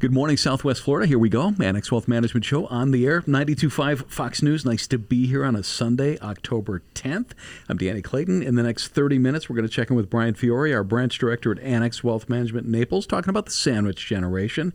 Good morning, Southwest Florida. Here we go. Annex Wealth Management Show on the air. 92.5 Fox News. Nice to be here on a Sunday, October 10th. I'm Danny Clayton. In the next 30 minutes, we're going to check in with Brian Fiore, our branch director at Annex Wealth Management Naples, talking about the sandwich generation.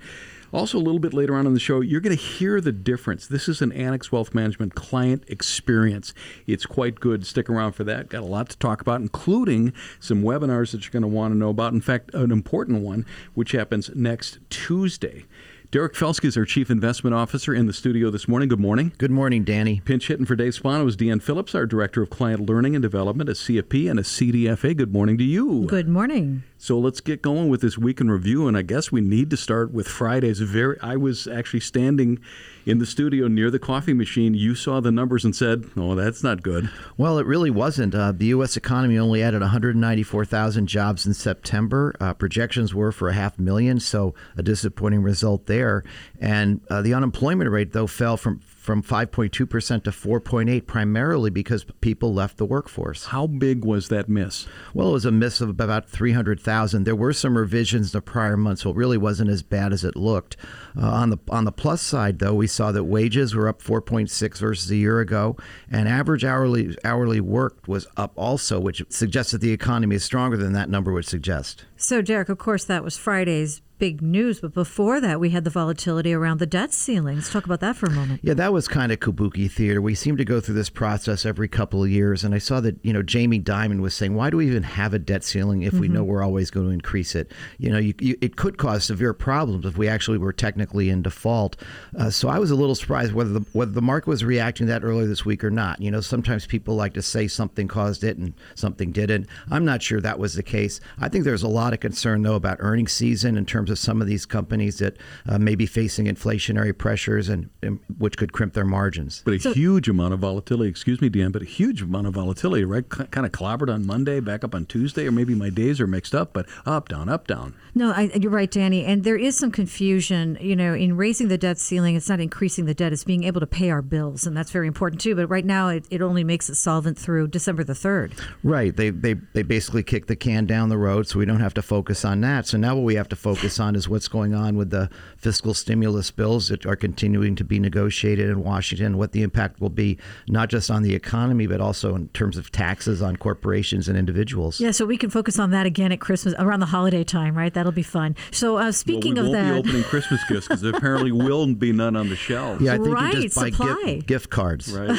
Also, a little bit later on in the show, you're going to hear the difference. This is an Annex Wealth Management client experience. It's quite good. Stick around for that. Got a lot to talk about, including some webinars that you're going to want to know about. In fact, an important one, which happens next Tuesday. Derek Felske is our Chief Investment Officer in the studio this morning. Good morning. Good morning, Danny. Pinch hitting for Dave Spano is Deanne Phillips, our Director of Client Learning and Development at CFP and a CDFA. Good morning to you. Good morning. So let's get going with this week in review, and I guess we need to start with Friday's. Very, I was actually standing in the studio near the coffee machine. You saw the numbers and said, "Oh, that's not good." Well, it really wasn't. Uh, the U.S. economy only added 194,000 jobs in September. Uh, projections were for a half million, so a disappointing result there. And uh, the unemployment rate, though, fell from from 5.2% to 4.8 primarily because people left the workforce. How big was that miss? Well, it was a miss of about 300,000. There were some revisions the prior month, so it really wasn't as bad as it looked. Uh, on the on the plus side though, we saw that wages were up 4.6 versus a year ago, and average hourly hourly worked was up also, which suggests that the economy is stronger than that number would suggest. So, Derek, of course, that was Friday's big news. But before that, we had the volatility around the debt ceiling. Let's talk about that for a moment. Yeah, that was kind of kabuki theater. We seem to go through this process every couple of years. And I saw that, you know, Jamie Dimon was saying, why do we even have a debt ceiling if mm-hmm. we know we're always going to increase it? You know, you, you, it could cause severe problems if we actually were technically in default. Uh, so I was a little surprised whether the, whether the market was reacting to that earlier this week or not. You know, sometimes people like to say something caused it and something didn't. I'm not sure that was the case. I think there's a lot of concern, though, about earnings season in terms of some of these companies that uh, may be facing inflationary pressures and, and, which could crimp their margins. But a so, huge amount of volatility, excuse me, Dan, but a huge amount of volatility, right? C- kind of clobbered on Monday, back up on Tuesday, or maybe my days are mixed up, but up, down, up, down. No, I, you're right, Danny. And there is some confusion, you know, in raising the debt ceiling, it's not increasing the debt, it's being able to pay our bills. And that's very important too. But right now, it, it only makes it solvent through December the 3rd. Right. They, they, they basically kick the can down the road, so we don't have to focus on that. So now what we have to focus on is what's going on with the fiscal stimulus bills that are continuing to be negotiated in Washington, what the impact will be, not just on the economy, but also in terms of taxes on corporations and individuals. Yeah, so we can focus on that again at Christmas, around the holiday time, right? That'll be fun. So uh, speaking well, we of won't that. be opening Christmas gifts because there apparently will be none on the shelves. Yeah, I think right, you just buy gift, gift, cards. Right.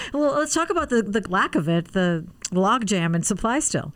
well, let's talk about the, the lack of it, the logjam in supply still.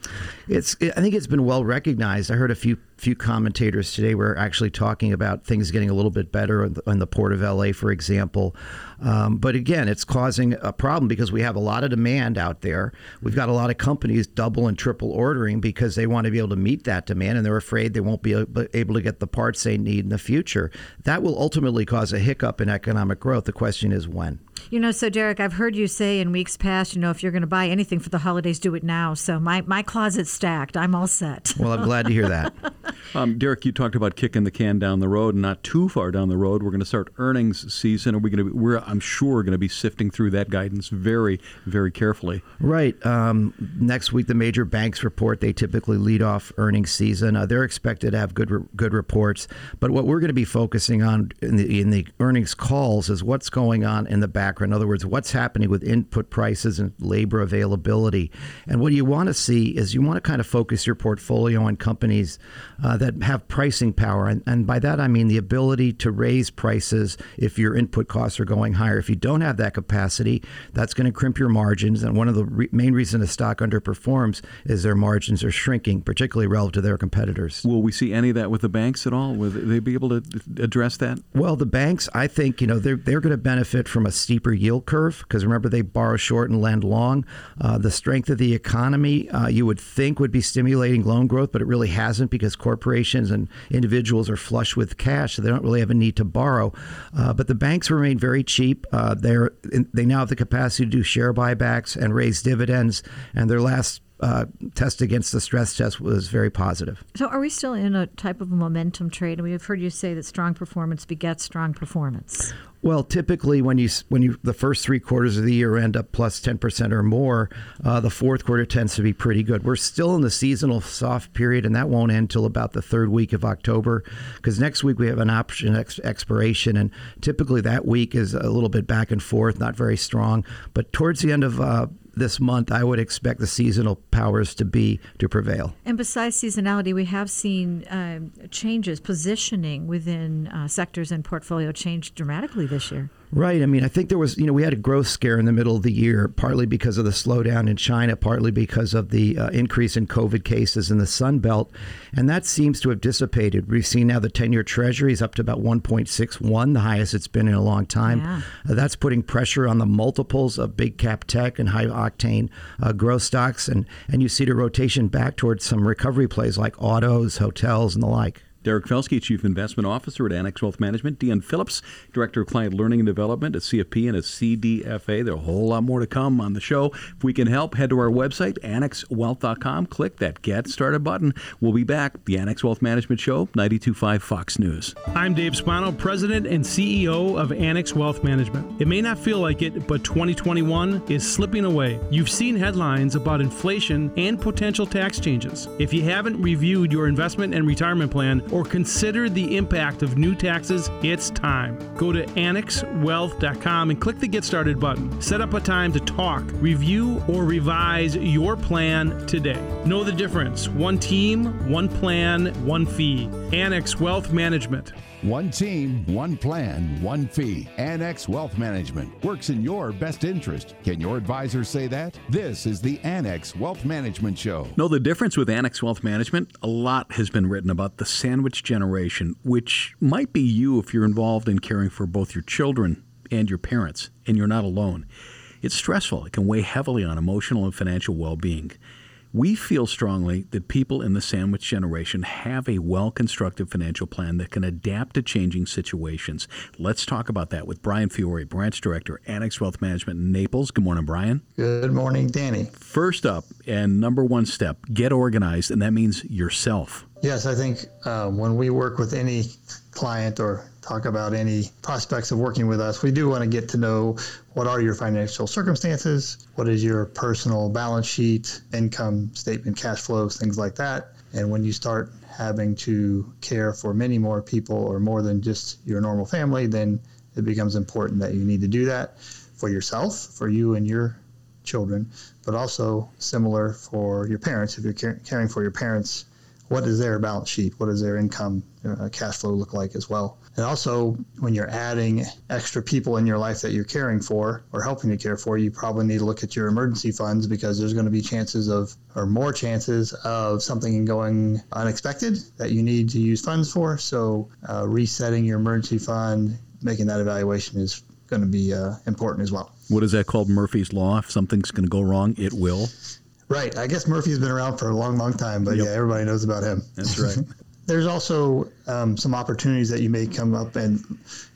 It's. I think it's been well recognized. I heard a few few commentators today were actually talking about things getting a little bit better in the, in the port of LA, for example. Um, but again, it's causing a problem because we have a lot of demand out there. We've got a lot of companies double and triple ordering because they want to be able to meet that demand and they're afraid they won't be able to get the parts they need in the future. That will ultimately cause a hiccup in economic growth. The question is when. You know, so Derek, I've heard you say in weeks past, you know, if you're going to buy anything for the holidays, do it now. So my, my closet's stacked. I'm all set. Well, I'm glad to hear that. um, Derek, you talked about kicking the can down the road, and not too far down the road. We're going to start earnings season. Are we going to? Be, we're, I'm sure, going to be sifting through that guidance very, very carefully. Right. Um, next week, the major banks report. They typically lead off earnings season. Uh, they're expected to have good, re- good reports. But what we're going to be focusing on in the in the earnings calls is what's going on in the background in other words, what's happening with input prices and labor availability. And what you want to see is you want to kind of focus your portfolio on companies uh, that have pricing power. And, and by that, I mean the ability to raise prices if your input costs are going higher. If you don't have that capacity, that's going to crimp your margins. And one of the re- main reasons a stock underperforms is their margins are shrinking, particularly relative to their competitors. Will we see any of that with the banks at all? Will they be able to address that? Well, the banks, I think, you know, they're, they're going to benefit from a steeper yield curve because remember they borrow short and lend long. Uh, the strength of the economy, uh, you would think, would be stimulating loan growth, but it really hasn't because corporate corporations and individuals are flush with cash, so they don't really have a need to borrow. Uh, but the banks remain very cheap. Uh, they're they now have the capacity to do share buybacks and raise dividends, and their last uh, test against the stress test was very positive. So, are we still in a type of a momentum trade? And we've heard you say that strong performance begets strong performance. Well, typically when you when you the first three quarters of the year end up plus ten percent or more, uh, the fourth quarter tends to be pretty good. We're still in the seasonal soft period, and that won't end until about the third week of October, because next week we have an option ex- expiration, and typically that week is a little bit back and forth, not very strong. But towards the end of uh, this month, I would expect the seasonal powers to be to prevail. And besides seasonality, we have seen um, changes, positioning within uh, sectors and portfolio change dramatically this year. Right. I mean, I think there was, you know, we had a growth scare in the middle of the year, partly because of the slowdown in China, partly because of the uh, increase in COVID cases in the Sun Belt. And that seems to have dissipated. We've seen now the 10 year Treasury is up to about 1.61, the highest it's been in a long time. Yeah. Uh, that's putting pressure on the multiples of big cap tech and high octane uh, growth stocks. And, and you see the rotation back towards some recovery plays like autos, hotels, and the like. Derek Felske, Chief Investment Officer at Annex Wealth Management. Deanne Phillips, Director of Client Learning and Development at CFP and at CDFA. There's a whole lot more to come on the show. If we can help, head to our website, annexwealth.com. Click that Get Started button. We'll be back. The Annex Wealth Management Show, 92.5 Fox News. I'm Dave Spano, President and CEO of Annex Wealth Management. It may not feel like it, but 2021 is slipping away. You've seen headlines about inflation and potential tax changes. If you haven't reviewed your investment and retirement plan, or consider the impact of new taxes, it's time. Go to annexwealth.com and click the Get Started button. Set up a time to talk, review, or revise your plan today. Know the difference one team, one plan, one fee. Annex Wealth Management. One team, one plan, one fee. Annex Wealth Management works in your best interest. Can your advisor say that? This is the Annex Wealth Management Show. Know the difference with Annex Wealth Management? A lot has been written about the sandwich generation, which might be you if you're involved in caring for both your children and your parents, and you're not alone. It's stressful. It can weigh heavily on emotional and financial well being. We feel strongly that people in the sandwich generation have a well constructed financial plan that can adapt to changing situations. Let's talk about that with Brian Fiore, Branch Director, Annex Wealth Management in Naples. Good morning, Brian. Good morning, Danny. First up, and number one step, get organized, and that means yourself. Yes, I think uh, when we work with any client or talk about any prospects of working with us, we do want to get to know what are your financial circumstances, what is your personal balance sheet, income statement, cash flows, things like that. And when you start having to care for many more people or more than just your normal family, then it becomes important that you need to do that for yourself, for you and your children, but also similar for your parents. If you're caring for your parents, what is their balance sheet? What does their income, uh, cash flow look like as well? And also, when you're adding extra people in your life that you're caring for or helping to care for, you probably need to look at your emergency funds because there's going to be chances of, or more chances of something going unexpected that you need to use funds for. So, uh, resetting your emergency fund, making that evaluation is going to be uh, important as well. What is that called? Murphy's Law. If something's going to go wrong, it will. Right. I guess Murphy's been around for a long, long time, but Yep. yeah, everybody knows about him. That's right. There's also um, some opportunities that you may come up in,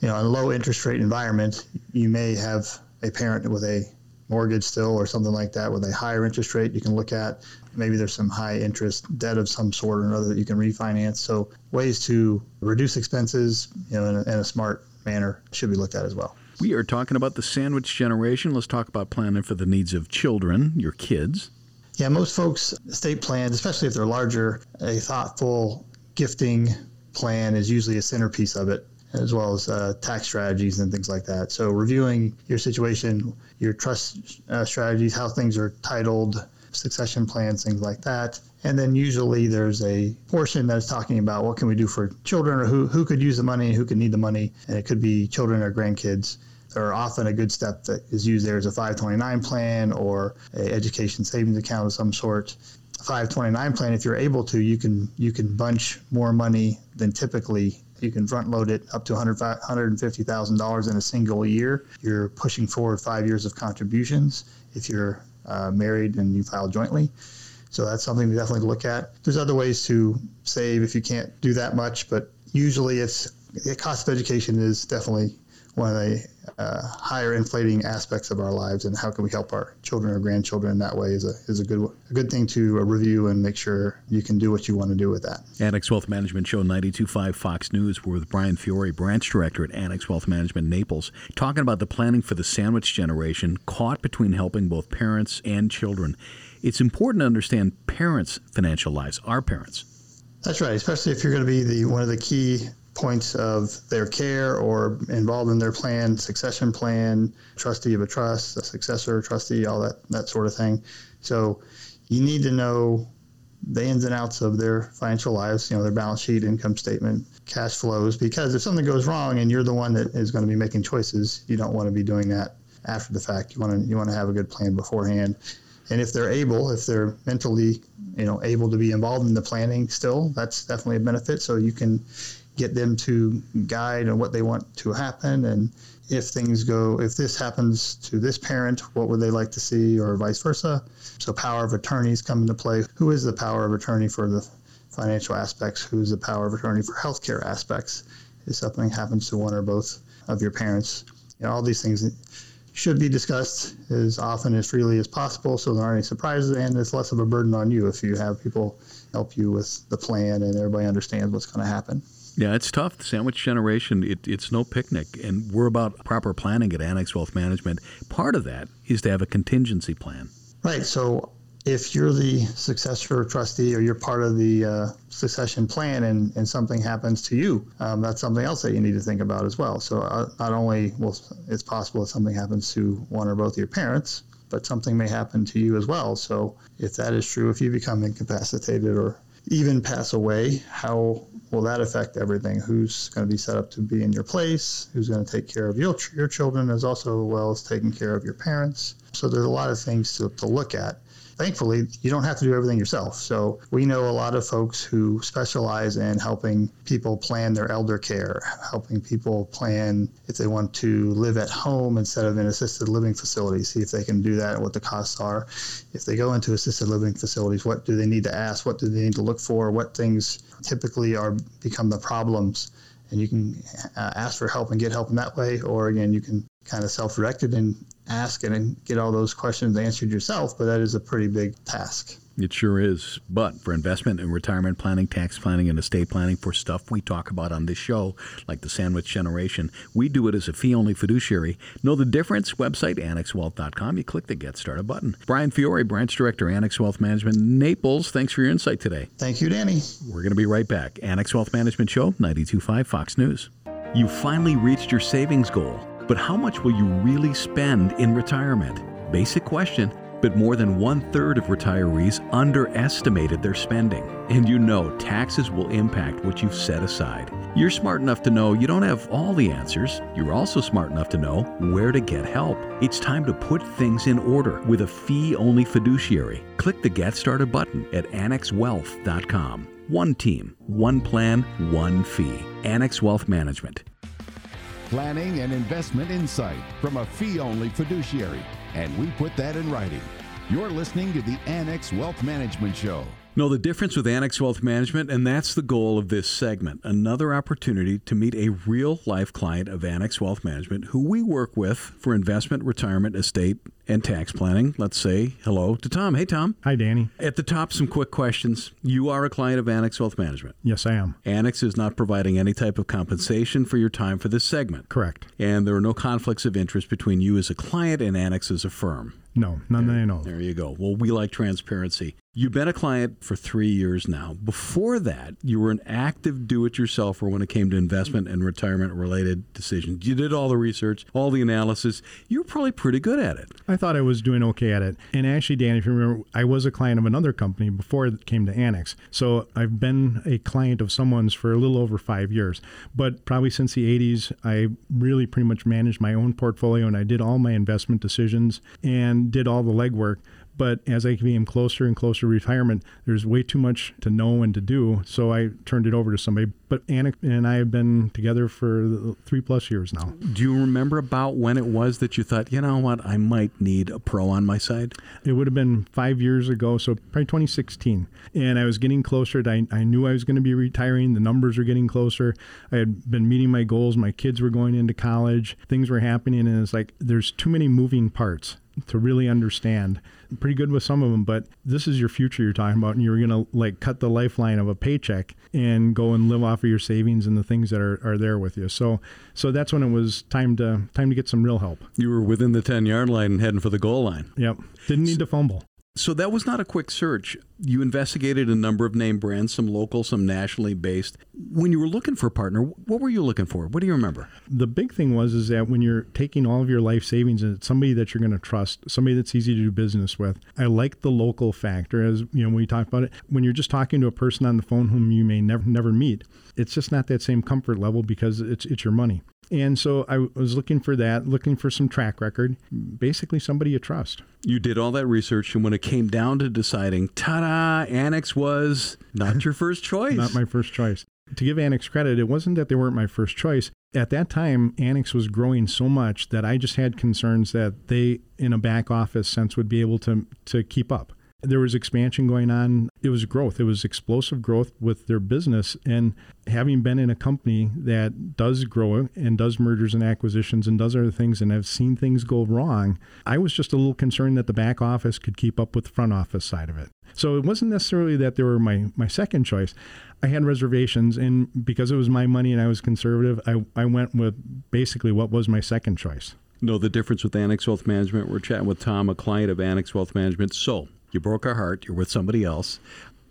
you know, in a low interest rate environment, you may have a parent with a mortgage still or something like that with a higher interest rate you can look at. Maybe there's some high interest debt of some sort or another that you can refinance. So ways to reduce expenses, you know, in a, in a smart manner should be looked at as well. We are talking about the sandwich generation. Let's talk about planning for the needs of children, your kids. Yeah, most folks estate plans, especially if they're larger, a thoughtful gifting plan is usually a centerpiece of it, as well as uh, tax strategies and things like that. So, reviewing your situation, your trust uh, strategies, how things are titled, succession plans, things like that. And then usually there's a portion that's talking about what can we do for children or who, who could use the money, who could need the money. And it could be children or grandkids are often a good step that is used there as a 529 plan or a education savings account of some sort. 529 plan, if you're able to, you can you can bunch more money than typically. You can front load it up to 100, $150,000 in a single year. You're pushing forward five years of contributions if you're uh, married and you file jointly. So that's something to definitely look at. There's other ways to save if you can't do that much, but usually it's the cost of education is definitely one of the uh, higher inflating aspects of our lives, and how can we help our children or grandchildren in that way is a is a good a good thing to uh, review and make sure you can do what you want to do with that. Annex Wealth Management Show 92.5 Fox News. We're with Brian Fiore, branch director at Annex Wealth Management Naples, talking about the planning for the sandwich generation caught between helping both parents and children. It's important to understand parents' financial lives, our parents. That's right, especially if you're going to be the one of the key points of their care or involved in their plan, succession plan, trustee of a trust, a successor trustee, all that that sort of thing. So you need to know the ins and outs of their financial lives, you know, their balance sheet, income statement, cash flows, because if something goes wrong and you're the one that is going to be making choices, you don't want to be doing that after the fact. You want to you want to have a good plan beforehand. And if they're able, if they're mentally, you know, able to be involved in the planning still, that's definitely a benefit. So you can get them to guide on what they want to happen. And if things go if this happens to this parent what would they like to see or vice versa? So power of attorneys come into play. Who is the power of attorney for the financial aspects? Who's the power of attorney for healthcare aspects? If something happens to one or both of your parents you know, all these things should be discussed as often as freely as possible. So there aren't any surprises and it's less of a burden on you if you have people help you with the plan and everybody understands what's going to happen yeah, it's tough. The sandwich generation, it, it's no picnic. And we're about proper planning at Annex Wealth Management. Part of that is to have a contingency plan. Right. So if you're the successor trustee or you're part of the uh, succession plan and, and something happens to you, um, that's something else that you need to think about as well. So uh, not only will it's possible that something happens to one or both of your parents, but something may happen to you as well. So if that is true, if you become incapacitated or even pass away, how will that affect everything? Who's going to be set up to be in your place? Who's going to take care of your, your children as also well as taking care of your parents? So there's a lot of things to, to look at thankfully, you don't have to do everything yourself. So we know a lot of folks who specialize in helping people plan their elder care, helping people plan if they want to live at home instead of in assisted living facilities, see if they can do that and what the costs are. If they go into assisted living facilities, what do they need to ask? What do they need to look for? What things typically are become the problems? And you can uh, ask for help and get help in that way, or again, you can kind of self-directed and ask and get all those questions answered yourself, but that is a pretty big task. It sure is. But for investment and retirement planning, tax planning, and estate planning, for stuff we talk about on this show, like the sandwich generation, we do it as a fee only fiduciary. Know the difference? Website annexwealth.com. You click the Get Started button. Brian Fiore, Branch Director, Annex Wealth Management, Naples. Thanks for your insight today. Thank you, Danny. We're going to be right back. Annex Wealth Management Show, 92.5 Fox News. You finally reached your savings goal. But how much will you really spend in retirement? Basic question, but more than one third of retirees underestimated their spending. And you know taxes will impact what you've set aside. You're smart enough to know you don't have all the answers. You're also smart enough to know where to get help. It's time to put things in order with a fee only fiduciary. Click the Get Started button at annexwealth.com. One team, one plan, one fee. Annex Wealth Management planning and investment insight from a fee only fiduciary. And we put that in writing. You're listening to the Annex Wealth Management Show. Know the difference with Annex Wealth Management, and that's the goal of this segment. Another opportunity to meet a real life client of Annex Wealth Management who we work with for investment, retirement, estate, and tax planning. Let's say hello to Tom. Hey, Tom. Hi, Danny. At the top, some quick questions. You are a client of Annex Wealth Management. Yes, I am. Annex is not providing any type of compensation for your time for this segment. Correct. And there are no conflicts of interest between you as a client and Annex as a firm. No, none that I know. There you go. Well, we like transparency. You've been a client for three years now. Before that, you were an active do it yourselfer when it came to investment and retirement related decisions. You did all the research, all the analysis. You were probably pretty good at it. I thought I was doing okay at it. And actually, Dan, if you remember, I was a client of another company before it came to Annex. So I've been a client of someone's for a little over five years. But probably since the 80s, I really pretty much managed my own portfolio and I did all my investment decisions and did all the legwork But as I came closer and closer to retirement, there's way too much to know and to do. So I turned it over to somebody. But Annex and I have been together for three plus years now. Do you remember about when it was that you thought, you know what, I might need a pro on my side? It would have been five years ago, so probably 2016. And I was getting closer. To, I, I knew I was going to be retiring. The numbers were getting closer. I had been meeting my goals. My kids were going into college. Things were happening. And it's like, there's too many moving parts to really understand. Pretty good with some of them, but this is your future you're talking about, and you're gonna like cut the lifeline of a paycheck and go and live off of your savings and the things that are, are there with you. So so that's when it was time to time to get some real help. You were within the ten yard line and heading for the goal line. Yep. Didn't need to fumble. So that was not a quick search. You investigated a number of name brands, some local, some nationally based. When you were looking for a partner, what were you looking for? What do you remember? The big thing was is that when you're taking all of your life savings and it's somebody that you're going to trust, somebody that's easy to do business with. I like the local factor as you know we talked about it. When you're just talking to a person on the phone whom you may never never meet, it's just not that same comfort level because it's it's your money. And so I was looking for that, looking for some track record, basically somebody you trust. You did all that research, and when it came down to deciding, ta da, Annex was not your first choice. not my first choice. To give Annex credit, it wasn't that they weren't my first choice. At that time, Annex was growing so much that I just had concerns that they, in a back office sense, would be able to, to keep up there was expansion going on. It was growth. It was explosive growth with their business. And having been in a company that does grow and does mergers and acquisitions and does other things and have seen things go wrong, I was just a little concerned that the back office could keep up with the front office side of it. So it wasn't necessarily that they were my, my second choice. I had reservations, and because it was my money and I was conservative, I, I went with basically what was my second choice. Know the difference with Annex Wealth Management? We're chatting with Tom, a client of Annex Wealth Management. So, you broke our heart, you're with somebody else.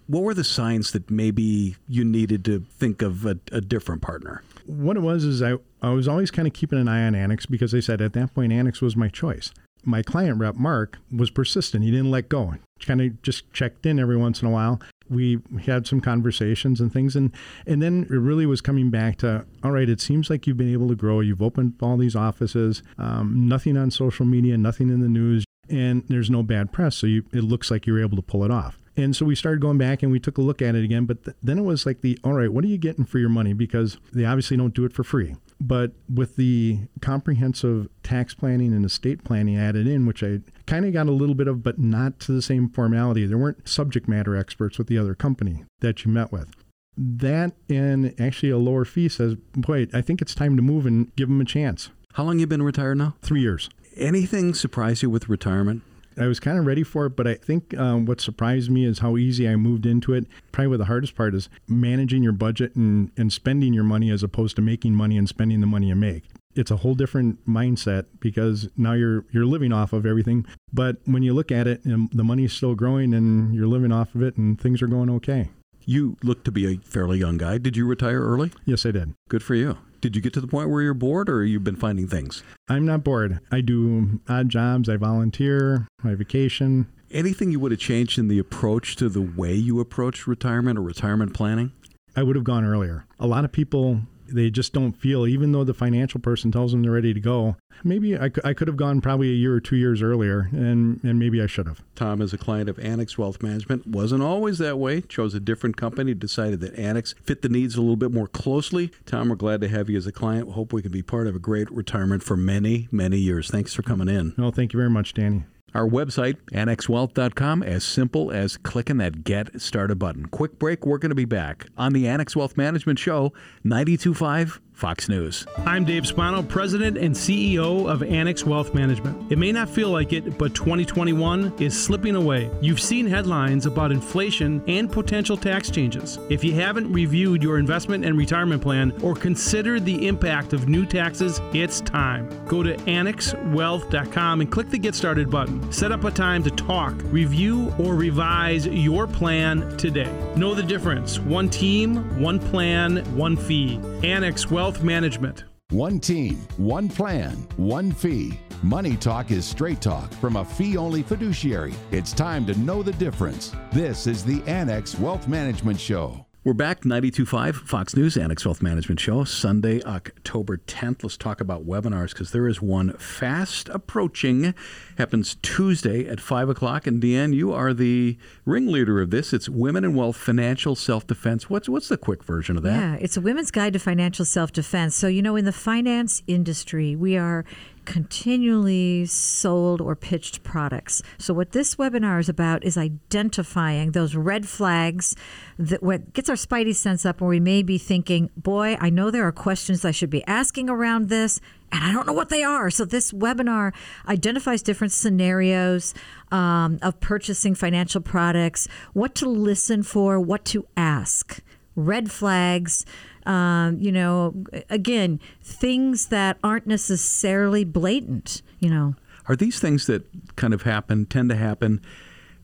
What were the signs that maybe you needed to think of a, a different partner? What it was is I, I was always kind of keeping an eye on Annex because they said at that point Annex was my choice. My client rep, Mark, was persistent. He didn't let go. Kind of just checked in every once in a while. We had some conversations and things, and and then it really was coming back to all right. It seems like you've been able to grow. You've opened all these offices. Um, nothing on social media, nothing in the news and there's no bad press. So you, it looks like you're able to pull it off. And so we started going back and we took a look at it again. But th- then it was like the, all right, what are you getting for your money? Because they obviously don't do it for free. But with the comprehensive tax planning and estate planning added in, which I kind of got a little bit of, but not to the same formality, there weren't subject matter experts with the other company that you met with. That and actually a lower fee says, boy, I think it's time to move and give them a chance. How long you been retired now? Three years anything surprise you with retirement? I was kind of ready for it, but I think um, what surprised me is how easy I moved into it. Probably the hardest part is managing your budget and, and spending your money as opposed to making money and spending the money you make. It's a whole different mindset because now you're you're living off of everything. But when you look at it, and the money's still growing and you're living off of it, and things are going okay. You look to be a fairly young guy. Did you retire early? Yes, I did. Good for you. Did you get to the point where you're bored or you've been finding things? I'm not bored. I do odd jobs, I volunteer, I vacation. Anything you would have changed in the approach to the way you approach retirement or retirement planning? I would have gone earlier. A lot of people they just don't feel, even though the financial person tells them they're ready to go. Maybe I, I could have gone probably a year or two years earlier, and, and maybe I should have. Tom, as a client of Annex Wealth Management, wasn't always that way. Chose a different company, decided that Annex fit the needs a little bit more closely. Tom, we're glad to have you as a client. Hope we can be part of a great retirement for many, many years. Thanks for coming in. No, thank you very much, Danny. Our website, annexwealth.com, as simple as clicking that Get Started button. Quick break. We're going to be back on the Annex Wealth Management Show, 925 Fox News. I'm Dave Spano, President and CEO of Annex Wealth Management. It may not feel like it, but 2021 is slipping away. You've seen headlines about inflation and potential tax changes. If you haven't reviewed your investment and retirement plan or considered the impact of new taxes, it's time. Go to annexwealth.com and click the Get Started button. Set up a time to talk, review, or revise your plan today. Know the difference. One team, one plan, one fee. Annex Wealth Wealth Management. One team, one plan, one fee. Money Talk is straight talk from a fee only fiduciary. It's time to know the difference. This is the Annex Wealth Management Show. We're back, 92.5 Fox News, Annex Wealth Management Show, Sunday, October 10th. Let's talk about webinars because there is one fast approaching. Happens Tuesday at 5 o'clock. And Deanne, you are the ringleader of this. It's Women in Wealth Financial Self Defense. What's, what's the quick version of that? Yeah, it's a women's guide to financial self defense. So, you know, in the finance industry, we are continually sold or pitched products. So, what this webinar is about is identifying those red flags that what gets our spidey sense up, where we may be thinking, boy, I know there are questions I should be asking around this. And I don't know what they are. So, this webinar identifies different scenarios um, of purchasing financial products, what to listen for, what to ask, red flags, um, you know, again, things that aren't necessarily blatant, you know. Are these things that kind of happen, tend to happen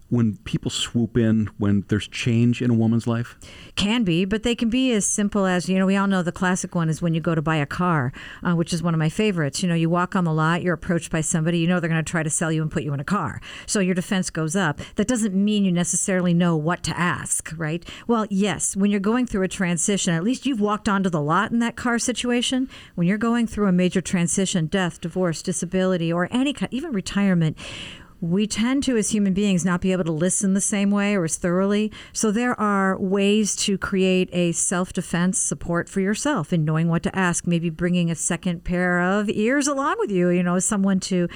when people swoop in when there's change in a woman's life? Can be, but they can be as simple as you know. We all know the classic one is when you go to buy a car, uh, which is one of my favorites. You know, you walk on the lot, you're approached by somebody, you know they're going to try to sell you and put you in a car, so your defense goes up. That doesn't mean you necessarily know what to ask, right? Well, yes, when you're going through a transition, at least you've walked onto the lot in that car situation. When you're going through a major transition, death, divorce, disability, or any kind, even retirement we tend to, as human beings, not be able to listen the same way or as thoroughly. So there are ways to create a self defense support for yourself in knowing what to ask, maybe bringing a second pair of ears along with you, you know, someone to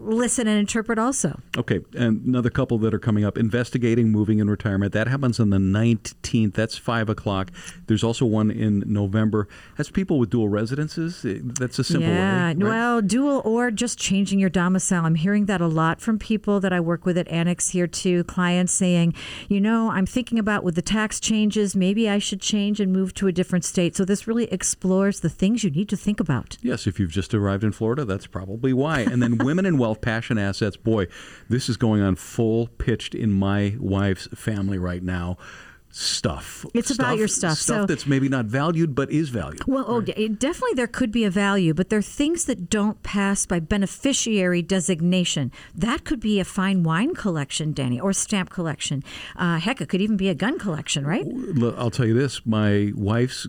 listen and interpret also. Okay, and another couple that are coming up investigating moving in retirement. That happens on the 19th. That's 5 o'clock. There's also one in November. That's people with dual residences. Eh, that's a simple yeah, way. Right? well, dual or just changing your domicile. I'm hearing that a lot from people that I work with at Annex here too, clients saying, you know, I'm thinking about with the tax changes, maybe I should change and move to a different state. So this really explores the things you need to think about. Yes, if you've just arrived in Florida, that's probably why. And then women wealth, passion assets. Boy, this is going on full pitched in my wife's family right now stuff. It's stuff, about your stuff. Stuff so, that's maybe not valued but is valued. Well, oh, definitely there could be a value, but there are things that don't pass by beneficiary designation. That could be a fine wine collection, Danny, or stamp collection. Uh, heck, it could even be a gun collection, right? I'll tell you this: my wife's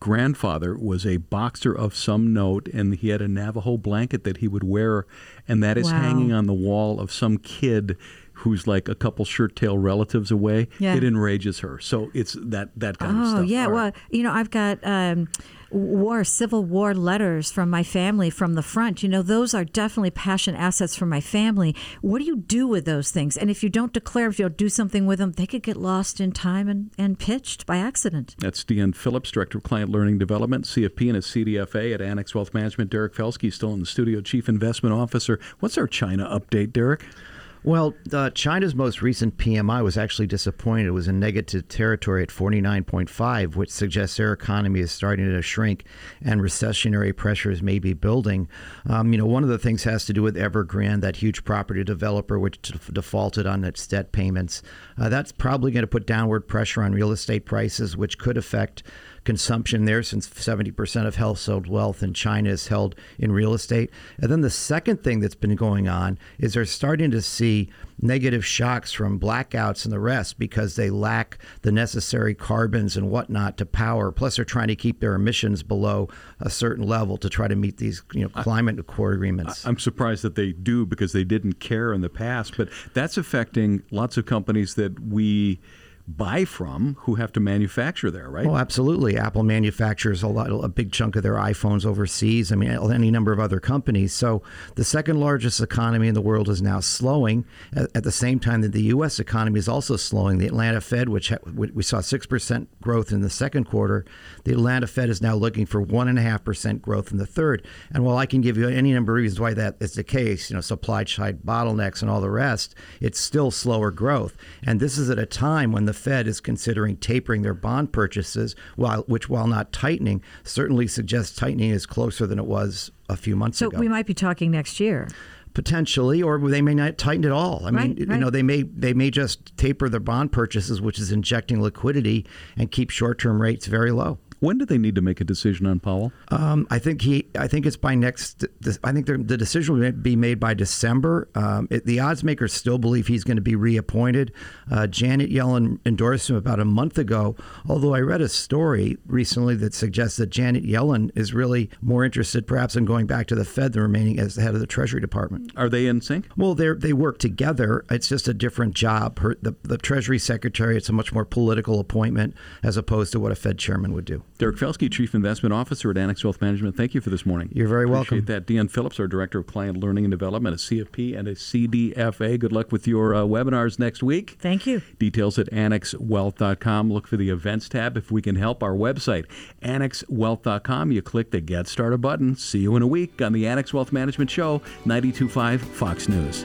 grandfather was a boxer of some note, and he had a Navajo blanket that he would wear, and that is wow. hanging on the wall of some kid who's like a couple shirt tail relatives away. Yeah. It enrages her. So it's that that kind oh, of stuff. Oh yeah, well, you know, I've got. Um, war, Civil War letters from my family from the front. You know, those are definitely passion assets for my family. What do you do with those things? And if you don't declare, if you don't do something with them, they could get lost in time and, and pitched by accident. That's Deanne Phillips, Director of Client Learning Development, CFP and a CDFA at Annex Wealth Management. Derek Felske still in the studio, Chief Investment Officer. What's our China update, Derek? Well, uh, China's most recent PMI was actually disappointed. It was in negative territory at 49.5, which suggests their economy is starting to shrink and recessionary pressures may be building. Um, you know, one of the things has to do with Evergrande, that huge property developer which defaulted on its debt payments. Uh, that's probably going to put downward pressure on real estate prices, which could affect consumption there since 70% of household wealth in China is held in real estate. And then the second thing that's been going on is they're starting to see negative shocks from blackouts and the rest because they lack the necessary carbons and whatnot to power. Plus, they're trying to keep their emissions below a certain level to try to meet these you know, climate accord agreements. I'm surprised that they do because they didn't care in the past, but that's affecting lots of companies that we buy from who have to manufacture there, right? Oh, absolutely. Apple manufactures a lot, a big chunk of their iPhones overseas. I mean, any number of other companies. So the second largest economy in the world is now slowing. At, at the same time that the U.S. economy is also slowing. The Atlanta Fed, which ha- we saw six percent growth in the second quarter, the Atlanta Fed is now looking for one and a half percent growth in the third. And while I can give you any number of reasons why that is the case, you know, supply side bottlenecks and all the rest, it's still slower growth. And this is at a time when the Fed is considering tapering their bond purchases, while, which, while not tightening, certainly suggests tightening is closer than it was a few months so ago. So we might be talking next year potentially, or they may not tighten at all. I right, mean, right. you know, they may they may just taper their bond purchases, which is injecting liquidity and keep short term rates very low. When do they need to make a decision on Powell? Um, I think he. I think it's by next. I think the decision will be made by December. Um, it, the odds makers still believe he's going to be reappointed. Uh, Janet Yellen endorsed him about a month ago. Although I read a story recently that suggests that Janet Yellen is really more interested, perhaps, in going back to the Fed than remaining as the head of the Treasury Department. Are they in sync? Well, they they work together. It's just a different job. Her, the the Treasury Secretary. It's a much more political appointment as opposed to what a Fed chairman would do. Derek Felske, Chief Investment Officer at Annex Wealth Management. Thank you for this morning. You're very Appreciate welcome. that. Deanne Phillips, our Director of Client Learning and Development, a CFP and a CDFA. Good luck with your uh, webinars next week. Thank you. Details at annexwealth.com. Look for the events tab if we can help. Our website, annexwealth.com. You click the Get Started button. See you in a week on the Annex Wealth Management Show, 925 Fox News.